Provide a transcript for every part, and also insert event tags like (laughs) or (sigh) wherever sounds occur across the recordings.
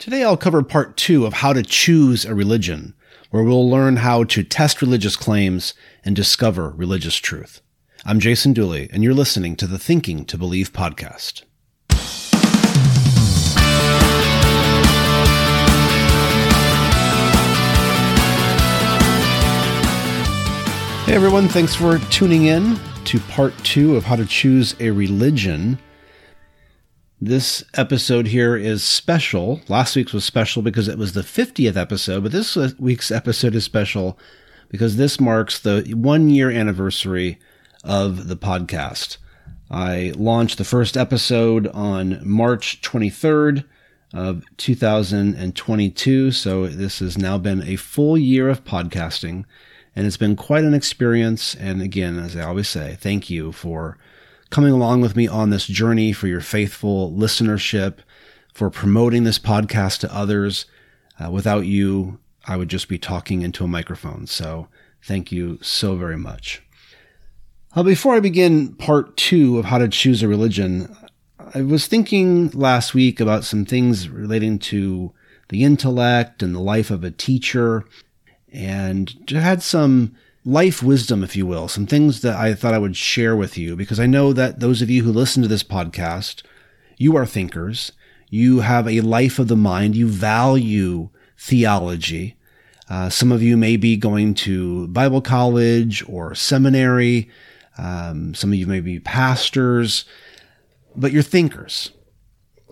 Today I'll cover part two of how to choose a religion, where we'll learn how to test religious claims and discover religious truth. I'm Jason Dulle, and you're listening to the Thinking to Believe podcast. Hey everyone, thanks for tuning in to part two of how to choose a religion. This episode here is special. Last week's was special because it was the 50th episode, but this week's episode is special because this marks the one year anniversary of the podcast. I launched the first episode on March 23rd of 2022. So this has now been a full year of podcasting and it's been quite an experience. And again, as I always say, thank you for coming along with me on this journey, for your faithful listenership, for promoting this podcast to others. Uh, without you, I would just be talking into a microphone. So thank you so very much. Uh, before I begin part two of how to choose a religion, I was thinking last week about some things relating to the intellect and the life of a teacher, and had some life wisdom, if you will, some things that I thought I would share with you because I know that those of you who listen to this podcast, you are thinkers. You have a life of the mind. You value theology. Uh, some of you may be going to Bible college or seminary. Um, some of you may be pastors, but you're thinkers.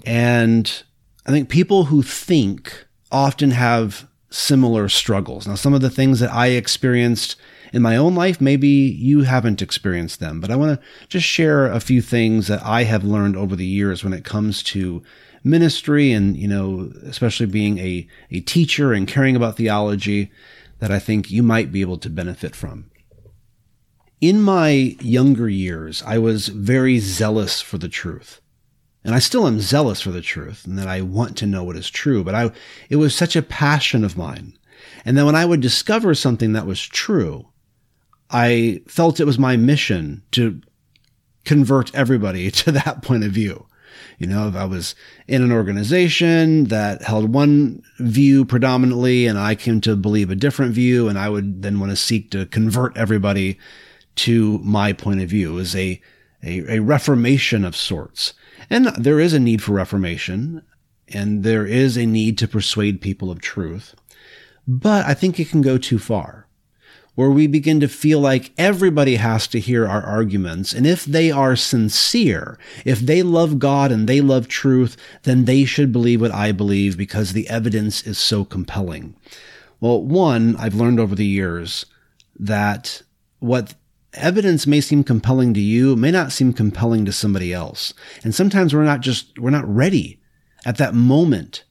And I think people who think often have similar struggles. Now, some of the things that I experienced in my own life, maybe you haven't experienced them, but I want to just share a few things that I have learned over the years when it comes to ministry and, you know, especially being a, a teacher and caring about theology that I think you might be able to benefit from. In my younger years, I was very zealous for the truth. And I still am zealous for the truth and that I want to know what is true, but I, it was such a passion of mine. And then when I would discover something that was true, I felt it was my mission to convert everybody (laughs) to that point of view. You know, if I was in an organization that held one view predominantly and I came to believe a different view and I would then want to seek to convert everybody to my point of view is a, a, a reformation of sorts. And there is a need for reformation and there is a need to persuade people of truth, but I think it can go too far where we begin to feel like everybody has to hear our arguments. And if they are sincere, if they love God and they love truth, then they should believe what I believe because the evidence is so compelling. Well, one, I've learned over the years that what evidence may seem compelling to you may not seem compelling to somebody else. And sometimes we're not just, we're not ready at that moment,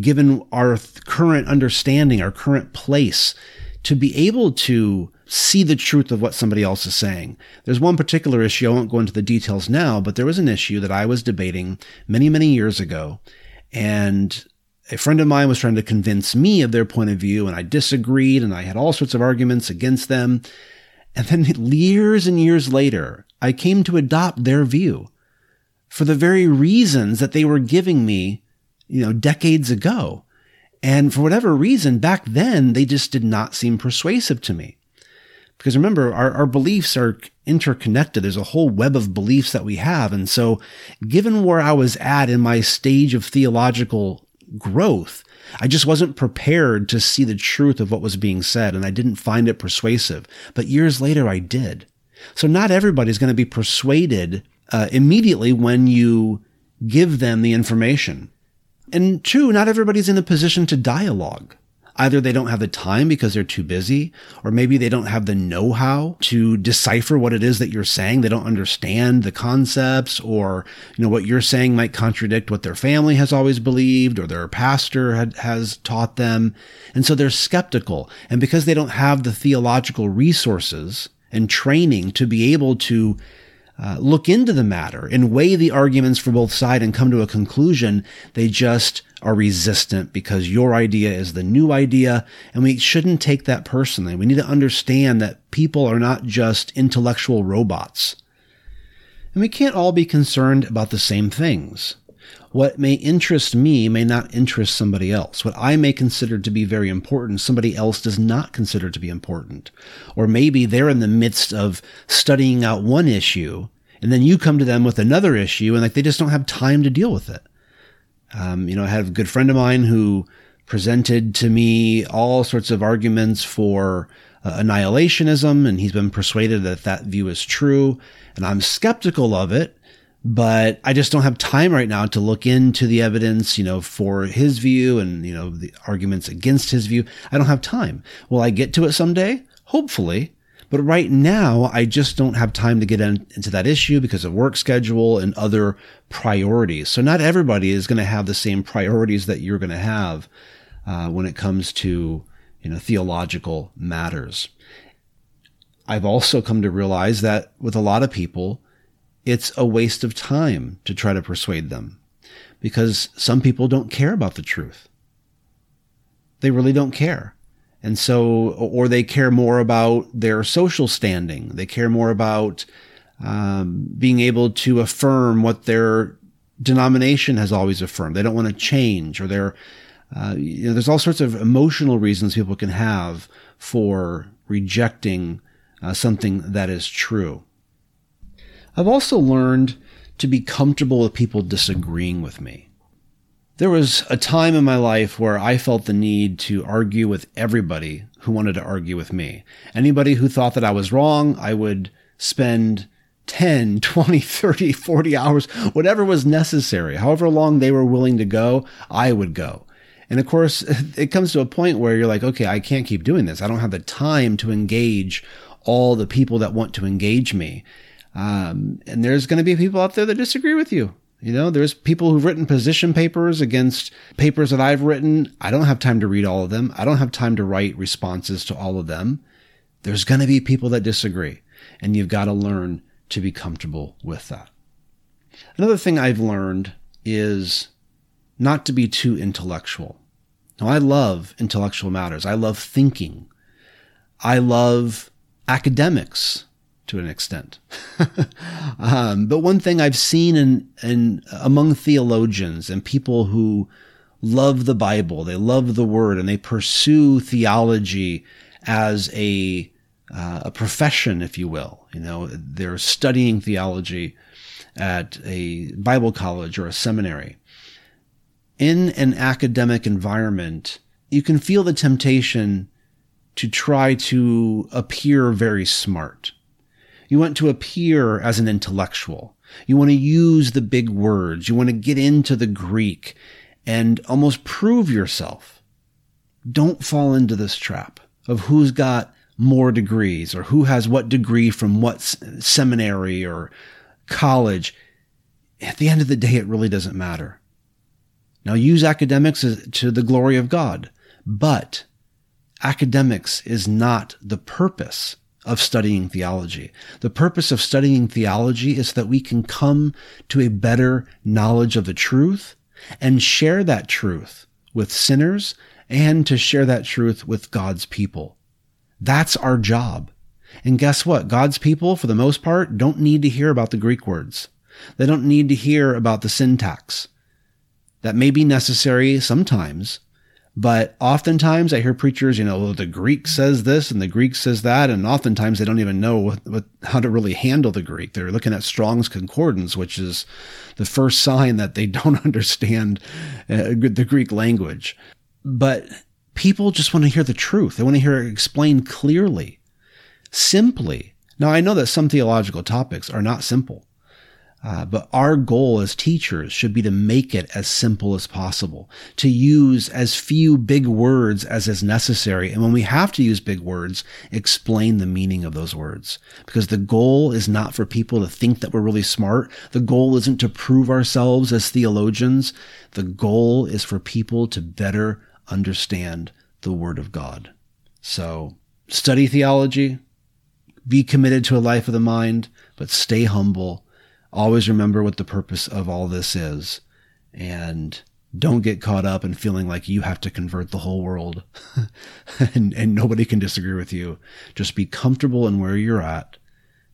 given our current understanding, our current place to be able to see the truth of what somebody else is saying. There's one particular issue, I won't go into the details now, but there was an issue that I was debating many, many years ago. And a friend of mine was trying to convince me of their point of view, and I disagreed, and I had all sorts of arguments against them. And then years and years later, I came to adopt their view for the very reasons that they were giving me, you know, decades ago. And for whatever reason, back then, they just did not seem persuasive to me. Because remember, our, our beliefs are interconnected. There's a whole web of beliefs that we have. And so, given where I was at in my stage of theological growth, I just wasn't prepared to see the truth of what was being said, and I didn't find it persuasive. But years later, I did. So, not everybody's going to be persuaded uh, immediately when you give them the information. And two, not everybody's in a position to dialogue. Either they don't have the time because they're too busy, or maybe they don't have the know-how to decipher what it is that you're saying. They don't understand the concepts, or, you know, what you're saying might contradict what their family has always believed, or their pastor had, has taught them. And so they're skeptical. And because they don't have the theological resources and training to be able to uh, look into the matter and weigh the arguments for both sides and come to a conclusion. They just are resistant because your idea is the new idea. And we shouldn't take that personally. We need to understand that people are not just intellectual robots. And we can't all be concerned about the same things. What may interest me may not interest somebody else. What I may consider to be very important, somebody else does not consider to be important. Or maybe they're in the midst of studying out one issue and then you come to them with another issue and like they just don't have time to deal with it. Um, you know, I had a good friend of mine who presented to me all sorts of arguments for uh, annihilationism, and he's been persuaded that that view is true. And I'm skeptical of it, but I just don't have time right now to look into the evidence, you know, for his view and, you know, the arguments against his view. I don't have time. Will I get to it someday? Hopefully. But right now, I just don't have time to get in, into that issue because of work schedule and other priorities. So not everybody is going to have the same priorities that you're going to have uh, when it comes to you know theological matters. I've also come to realize that with a lot of people, it's a waste of time to try to persuade them because some people don't care about the truth. They really don't care. And so, or they care more about their social standing. They care more about um, being able to affirm what their denomination has always affirmed. They don't want to change, or they're, uh, you know, there's all sorts of emotional reasons people can have for rejecting uh, something that is true. I've also learned to be comfortable with people disagreeing with me. There was a time in my life where I felt the need to argue with everybody who wanted to argue with me. Anybody who thought that I was wrong, I would spend 10, (laughs) 20, 30, 40 hours, whatever was necessary, however long they were willing to go, I would go. And of course, (laughs) it comes to a point where you're like, okay, I can't keep doing this. I don't have the time to engage all the people that want to engage me. Um, and there's going to be people out there that disagree with you. You know, there's people who've written position papers against papers that I've written. I don't have time to read all of them. I don't have time to write responses to all of them. There's going to be people that disagree, and you've got to learn to be comfortable with that. Another thing I've learned is not to be too intellectual. Now, I love intellectual matters. I love thinking. I love academics to an extent. (laughs) um, but one thing I've seen in, in among theologians and people who love the Bible, they love the Word, and they pursue theology as a uh, a profession, if you will. You know, they're studying theology at a Bible college or a seminary. In an academic environment, you can feel the temptation to try to appear very smart. You want to appear as an intellectual. You want to use the big words. You want to get into the Greek and almost prove yourself. Don't fall into this trap of who's got more degrees or who has what degree from what seminary or college. At the end of the day, it really doesn't matter. Now use academics to the glory of God, but academics is not the purpose of studying theology. The purpose of studying theology is that we can come to a better knowledge of the truth and share that truth with sinners and to share that truth with God's people. That's our job. And guess what? God's people, for the most part, don't need to hear about the Greek words. They don't need to hear about the syntax. That may be necessary sometimes, but oftentimes I hear preachers, you know, the Greek says this and the Greek says that. And oftentimes they don't even know what, how to really handle the Greek. They're looking at Strong's Concordance, which is the first sign that they (laughs) don't understand uh, the Greek language. But people just want to hear the truth. They want to hear it explained clearly, simply. Now, I know that some theological topics are not simple. Uh, but our goal as teachers should be to make it as simple as possible, to use as few big words as is necessary. And when we have to use big words, explain the meaning of those words. Because the goal is not for people to think that we're really smart. The goal isn't to prove ourselves as theologians. The goal is for people to better understand the Word of God. So study theology, be committed to a life of the mind, but stay humble always remember what the purpose of all this is and don't get caught up in feeling like you have to convert the whole world (laughs) and, and nobody can disagree with you. Just be comfortable in where you're at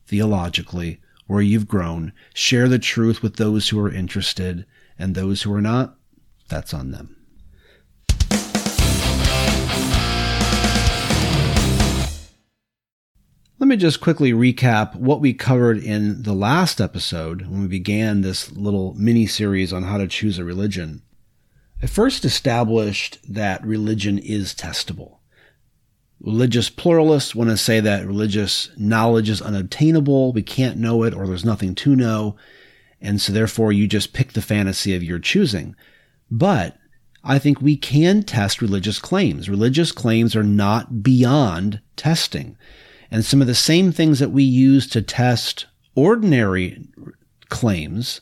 theologically, where you've grown, share the truth with those who are interested, And those who are not, that's on them. Let me just quickly recap what we covered in the last episode when we began this little mini series on how to choose a religion. I first established that religion is testable. Religious pluralists want to say that religious knowledge is unobtainable, we can't know it, or there's nothing to know, and so therefore you just pick the fantasy of your choosing. But I think we can test religious claims. Religious claims are not beyond testing. And some of the same things that we use to test ordinary claims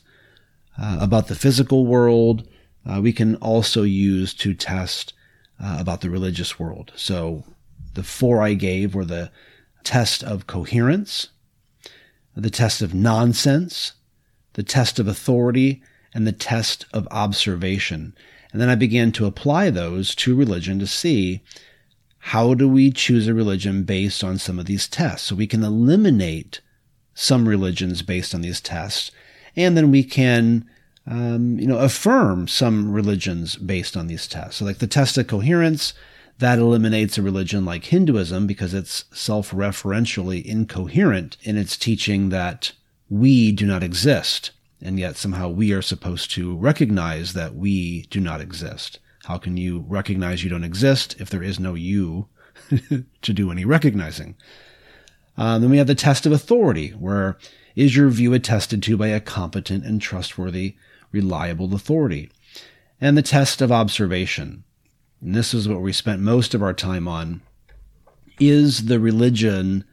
uh, about the physical world, uh, we can also use to test uh, about the religious world. So the four I gave were the test of coherence, the test of nonsense, the test of authority, and the test of observation. And then I began to apply those to religion to see how do we choose a religion based on some of these tests? So we can eliminate some religions based on these tests, and then we can, um, you know, affirm some religions based on these tests. So, like the test of coherence, that eliminates a religion like Hinduism because it's self-referentially incoherent in its teaching that we do not exist, and yet somehow we are supposed to recognize that we do not exist. How can you recognize you don't exist if there is no you (laughs) to do any recognizing? Um, then we have the test of authority, where is your view attested to by a competent and trustworthy, reliable authority? And the test of observation. And this is what we spent most of our time on. Is the religion,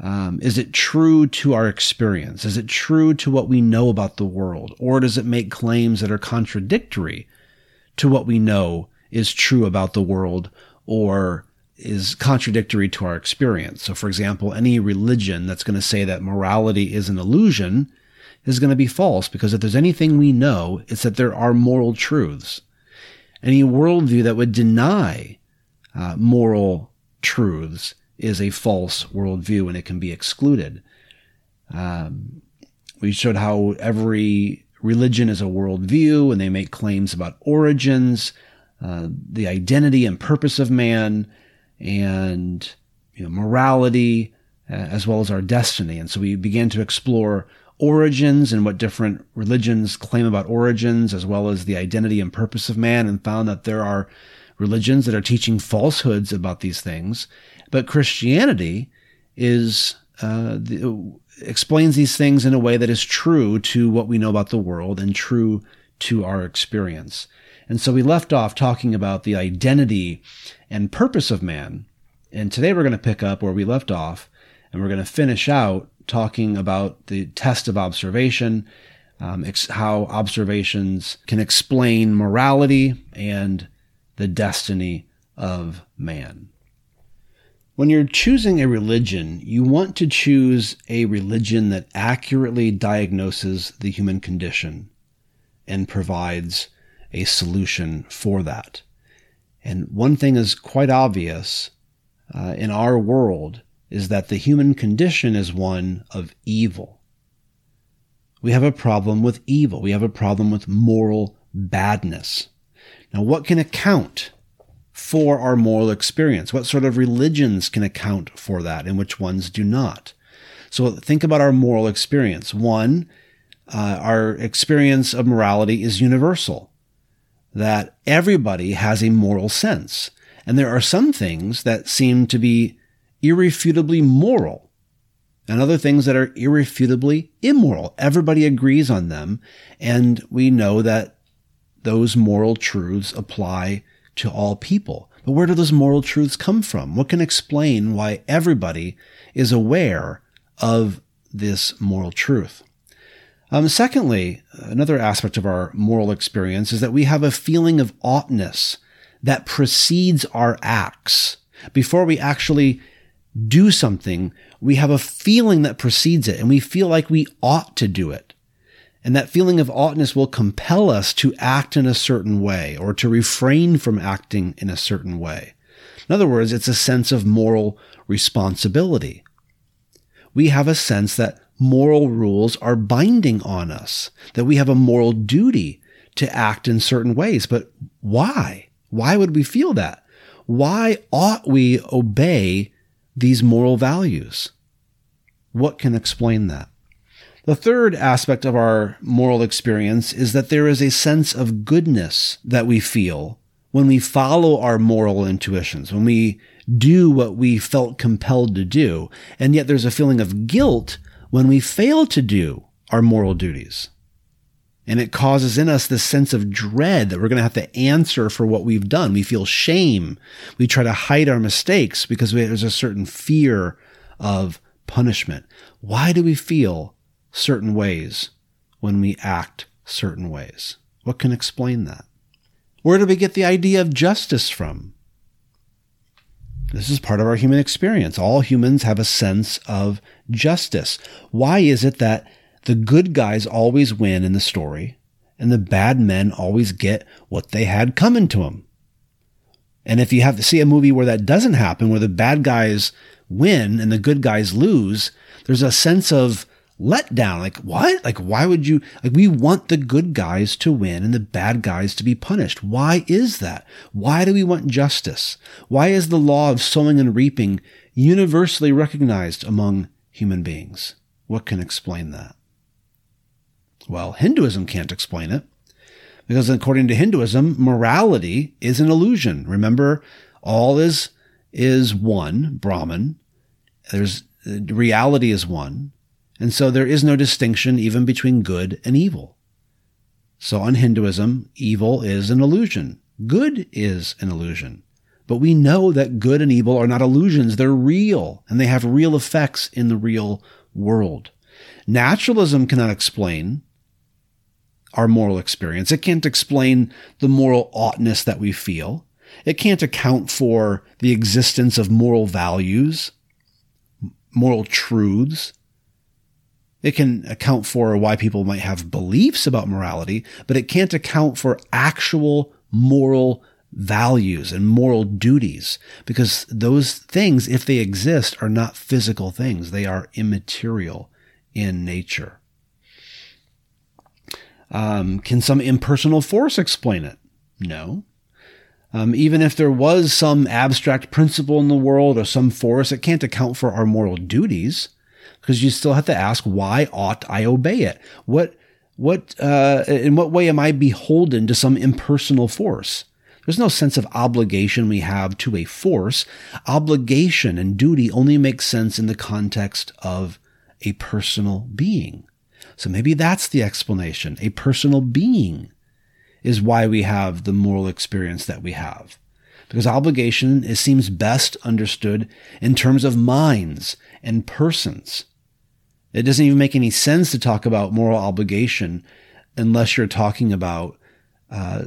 um, is it true to our experience? Is it true to what we know about the world? Or does it make claims that are contradictory to what we know is true about the world or is contradictory to our experience. So, for example, any religion that's going to say that morality is an illusion is going to be false because if there's anything we know, it's that there are moral truths. Any worldview that would deny uh, moral truths is a false worldview and it can be excluded. Um, we showed how every religion is a worldview and they make claims about origins, uh, the identity and purpose of man, and you know, morality, uh, as well as our destiny. And so we began to explore origins and what different religions claim about origins, as well as the identity and purpose of man, and found that there are religions that are teaching falsehoods about these things. But Christianity is uh, the, explains these things in a way that is true to what we know about the world and true to our experience. And so we left off talking about the identity and purpose of man. And today we're going to pick up where we left off and we're going to finish out talking about the test of observation, um, ex- how observations can explain morality and the destiny of man. When you're choosing a religion, you want to choose a religion that accurately diagnoses the human condition and provides a solution for that. And one thing is quite obvious uh, in our world is that the human condition is one of evil. We have a problem with evil. We have a problem with moral badness. Now, what can account for our moral experience? What sort of religions can account for that and which ones do not? So think about our moral experience. One, uh, our experience of morality is universal, that everybody has a moral sense. And there are some things that seem to be irrefutably moral and other things that are irrefutably immoral. Everybody agrees on them. And we know that those moral truths apply to all people. But where do those moral truths come from? What can explain why everybody is aware of this moral truth? Um, secondly, another aspect of our moral experience is that we have a feeling of oughtness that precedes our acts. Before we actually do something, we have a feeling that precedes it and we feel like we ought to do it. And that feeling of oughtness will compel us to act in a certain way or to refrain from acting in a certain way. In other words, it's a sense of moral responsibility. We have a sense that moral rules are binding on us, that we have a moral duty to act in certain ways. But why? Why would we feel that? Why ought we obey these moral values? What can explain that? The third aspect of our moral experience is that there is a sense of goodness that we feel when we follow our moral intuitions, when we do what we felt compelled to do. And yet there's a feeling of guilt when we fail to do our moral duties. And it causes in us this sense of dread that we're going to have to answer for what we've done. We feel shame. We try to hide our mistakes because there's a certain fear of punishment. Why do we feel certain ways when we act certain ways? What can explain that? Where do we get the idea of justice from? This is part of our human experience. All humans have a sense of justice. Why is it that the good guys always win in the story and the bad men always get what they had coming to them? And if you have to see a movie where that doesn't happen, where the bad guys win and the good guys lose, there's a sense of letdown. Like, what? Like, why would you, like, we want the good guys to win and the bad guys to be punished. Why is that? Why do we want justice? Why is the law of sowing and reaping universally recognized among human beings? What can explain that? Well, Hinduism can't explain it because according to Hinduism, morality is an illusion. Remember, all is, is one, Brahman. There's, reality is one. And so there is no distinction even between good and evil. So in Hinduism, evil is an illusion. Good is an illusion. But we know that good and evil are not illusions. They're real and they have real effects in the real world. Naturalism cannot explain our moral experience. It can't explain the moral oughtness that we feel. It can't account for the existence of moral values, moral truths. It can account for why people might have beliefs about morality, but it can't account for actual moral values and moral duties because those things, if they exist, are not physical things. They are immaterial in nature. Um, can some impersonal force explain it? No. Um, even if there was some abstract principle in the world or some force, it can't account for our moral duties because you still have to ask, why ought I obey it? What, what, uh, in what way am I beholden to some impersonal force? There's no sense of obligation we have to a force. Obligation and duty only make sense in the context of a personal being. So maybe that's the explanation. A personal being is why we have the moral experience that we have. Because obligation it seems best understood in terms of minds and persons. It doesn't even make any sense to talk about moral obligation unless you're talking about, uh,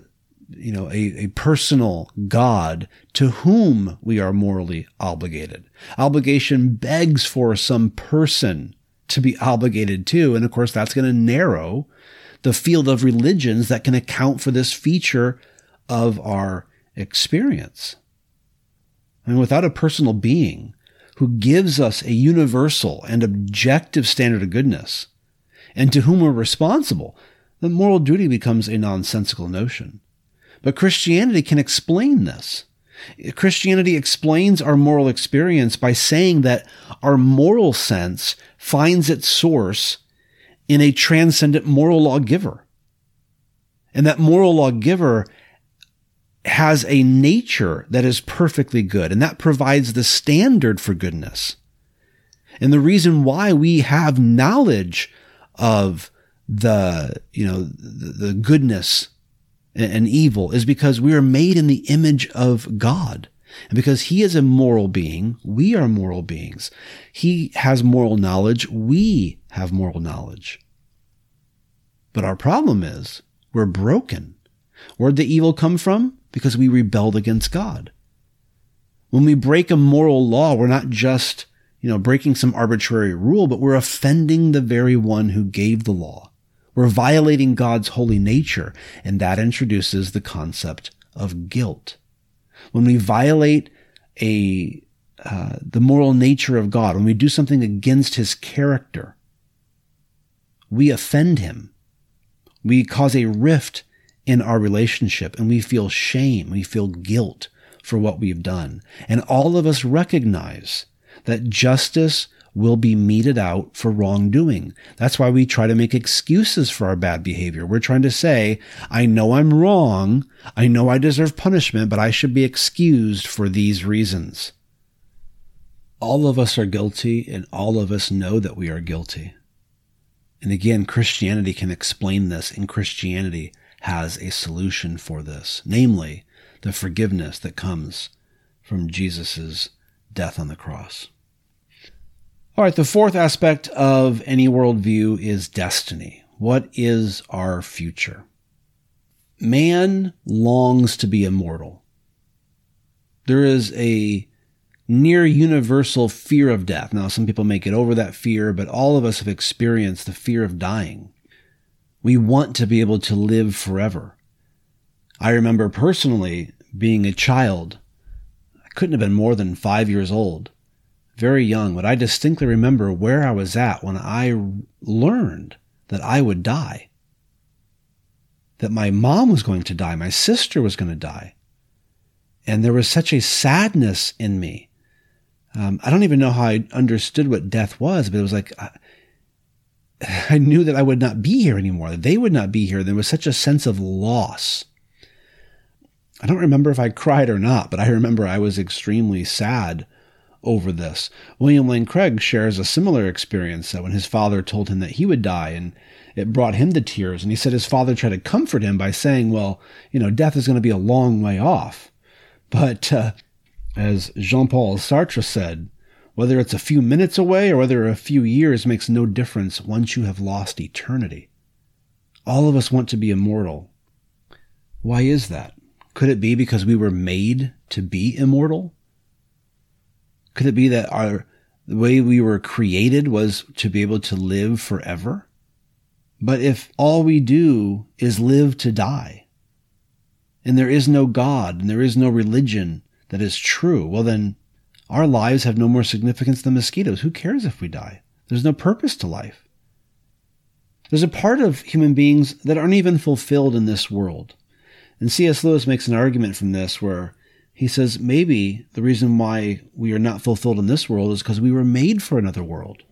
you know, a, a personal God to whom we are morally obligated. Obligation begs for some person to be obligated to. And of course, that's going to narrow the field of religions that can account for this feature of our experience. I mean, without a personal being, who gives us a universal and objective standard of goodness, and to whom we're responsible, then moral duty becomes a nonsensical notion. But Christianity can explain this. Christianity explains our moral experience by saying that our moral sense finds its source in a transcendent moral lawgiver. And that moral lawgiver has a nature that is perfectly good, and that provides the standard for goodness. And the reason why we have knowledge of the, you know, the, the goodness and evil is because we are made in the image of God. And because he is a moral being, we are moral beings. He has moral knowledge. We have moral knowledge. But our problem is we're broken. Where'd the evil come from? Because we rebelled against God. When we break a moral law, we're not just, you know, breaking some arbitrary rule, but we're offending the very one who gave the law. We're violating God's holy nature, and that introduces the concept of guilt. When we violate a uh, the moral nature of God, when we do something against His character, we offend Him. We cause a rift in our relationship and we feel shame, we feel guilt for what we've done. And all of us recognize that justice will be meted out for wrongdoing. That's why we try to make excuses for our bad behavior. We're trying to say, I know I'm wrong. I know I deserve punishment, but I should be excused for these reasons. All of us are guilty and all of us know that we are guilty. And again, Christianity can explain this In Christianity has a solution for this, namely the forgiveness that comes from Jesus' death on the cross. All right, the fourth aspect of any worldview is destiny. What is our future? Man longs to be immortal. There is a near universal fear of death. Now, some people may get over that fear, but all of us have experienced the fear of dying. We want to be able to live forever. I remember personally being a child. I couldn't have been more than five years old very young, but I distinctly remember where I was at when I learned that I would die. That my mom was going to die, my sister was going to die. And there was such a sadness in me. Um, I don't even know how I understood what death was, but it was like (sighs) I knew that I would not be here anymore, that they would not be here. There was such a sense of loss. I don't remember if I cried or not, but I remember I was extremely sad over this. William Lane Craig shares a similar experience when his father told him that he would die and it brought him to tears. And he said his father tried to comfort him by saying, well, you know, death is going to be a long way off. But uh, as Jean Paul Sartre said, whether it's a few minutes away or whether a few years makes no difference once you have lost eternity. All of us want to be immortal. Why is that? Could it be because we were made to be immortal? Could it be that our the way we were created was to be able to live forever? But if all we do is live to die, and there is no God and there is no religion that is true, well then our lives have no more significance than mosquitoes. Who cares if we die? There's no purpose to life. There's a part of human beings that aren't even fulfilled in this world. And C.S. Lewis makes an argument from this where he says maybe the reason why we are not fulfilled in this world is because we were made for another world.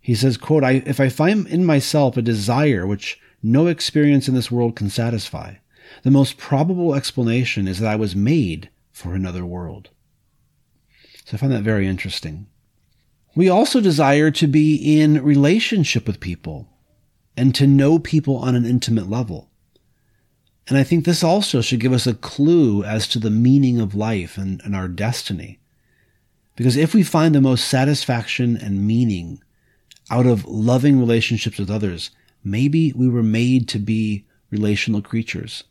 He says, quote, I, if I find in myself a desire which no experience in this world can satisfy, the most probable explanation is that I was made for another world. So I find that very interesting. We also desire to be in relationship with people and to know people on an intimate level. And I think this also should give us a clue as to the meaning of life and, and our destiny. Because if we find the most satisfaction and meaning out of loving relationships with others, maybe we were made to be relational creatures.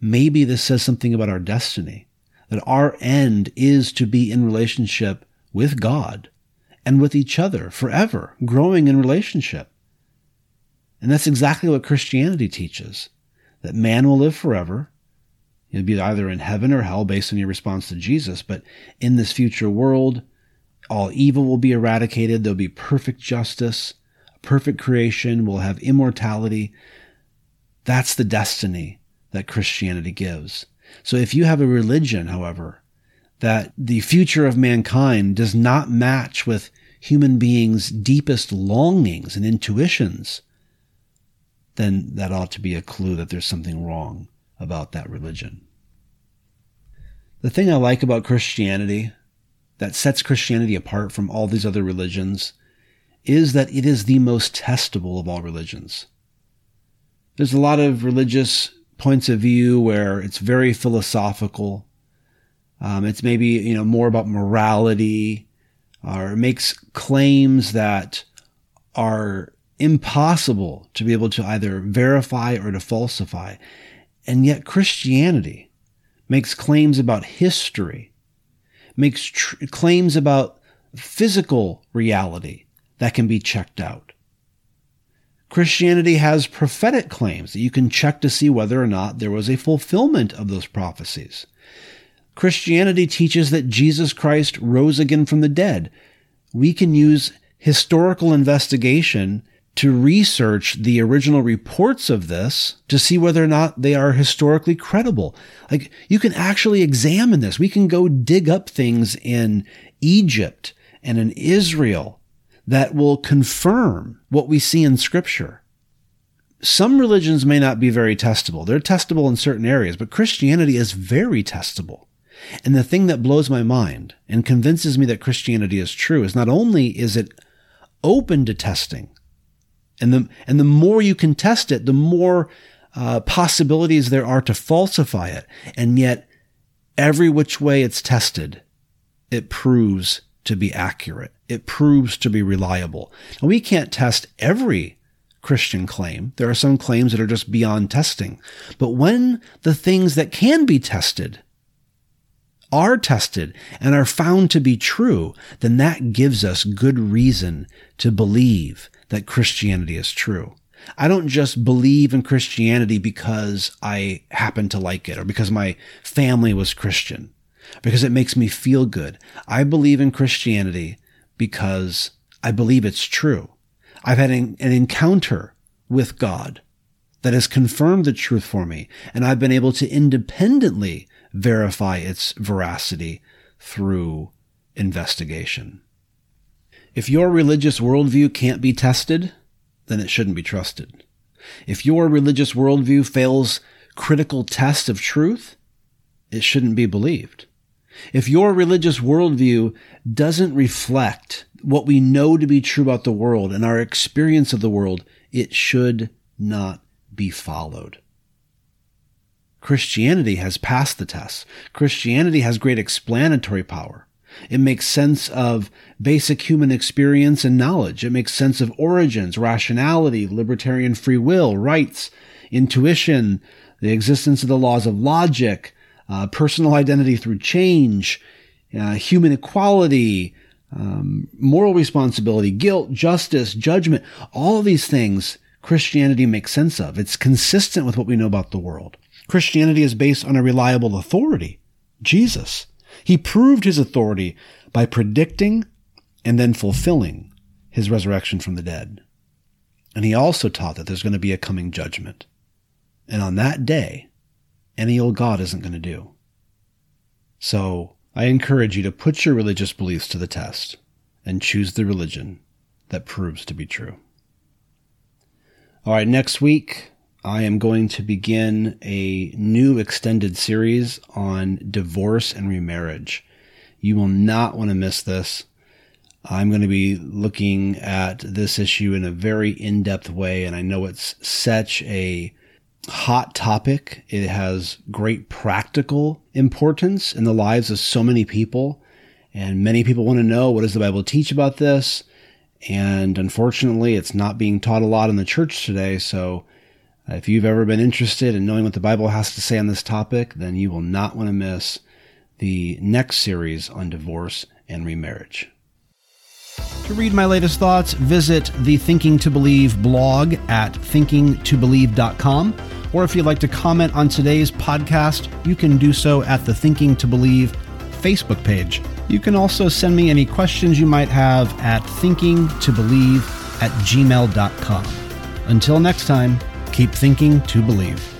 Maybe this says something about our destiny, that our end is to be in relationship with God and with each other forever, growing in relationship. And that's exactly what Christianity teaches that man will live forever. You'll be either in heaven or hell based on your response to Jesus. But in this future world, all evil will be eradicated. There'll be perfect justice, perfect creation. We'll have immortality. That's the destiny that Christianity gives. So if you have a religion, however, that the future of mankind does not match with human beings' deepest longings and intuitions, then that ought to be a clue that there's something wrong about that religion. The thing I like about Christianity that sets Christianity apart from all these other religions is that it is the most testable of all religions. There's a lot of religious points of view where it's very philosophical. Um, it's maybe you know more about morality, or makes claims that are impossible to be able to either verify or to falsify. And yet Christianity makes claims about history, makes tr- claims about physical reality that can be checked out. Christianity has prophetic claims that you can check to see whether or not there was a fulfillment of those prophecies. Christianity teaches that Jesus Christ rose again from the dead. We can use historical investigation to research the original reports of this to see whether or not they are historically credible. Like you can actually examine this. We can go dig up things in Egypt and in Israel that will confirm what we see in scripture. Some religions may not be very testable. They're testable in certain areas, but Christianity is very testable. And the thing that blows my mind and convinces me that Christianity is true is not only is it open to testing, and the, and the more you can test it, the more uh, possibilities there are to falsify it. And yet, every which way it's tested, it proves to be accurate. It proves to be reliable. And we can't test every Christian claim. There are some claims that are just beyond testing. But when the things that can be tested are tested and are found to be true, then that gives us good reason to believe that Christianity is true. I don't just believe in Christianity because I happen to like it or because my family was Christian, because it makes me feel good. I believe in Christianity because I believe it's true. I've had an, an encounter with God that has confirmed the truth for me, and I've been able to independently verify its veracity through investigation. If your religious worldview can't be tested, then it shouldn't be trusted. If your religious worldview fails critical test of truth, it shouldn't be believed. If your religious worldview doesn't reflect what we know to be true about the world and our experience of the world, it should not be followed. Christianity has passed the test. Christianity has great explanatory power. It makes sense of basic human experience and knowledge. It makes sense of origins, rationality, libertarian free will, rights, intuition, the existence of the laws of logic, uh, personal identity through change, uh, human equality, um, moral responsibility, guilt, justice, judgment. All these things Christianity makes sense of. It's consistent with what we know about the world. Christianity is based on a reliable authority, Jesus. He proved his authority by predicting and then fulfilling his resurrection from the dead. And he also taught that there's going to be a coming judgment. And on that day, any old God isn't going to do. So I encourage you to put your religious beliefs to the test and choose the religion that proves to be true. All right, next week, I am going to begin a new extended series on divorce and remarriage. You will not want to miss this. I'm going to be looking at this issue in a very in depth way, and I know it's such a hot topic. It has great practical importance in the lives of so many people, and many people want to know what does the Bible teach about this. And unfortunately, it's not being taught a lot in the church today, so uh, if you've ever been interested in knowing what the Bible has to say on this topic, then you will not want to miss the next series on divorce and remarriage. To read my latest thoughts, visit the Thinking to Believe blog at thinkingtobelieve.com. Or if you'd like to comment on today's podcast, you can do so at the Thinking to Believe Facebook page. You can also send me any questions you might have at thinkingtobelieve at gmail.com. Until next time, Keep thinking to believe.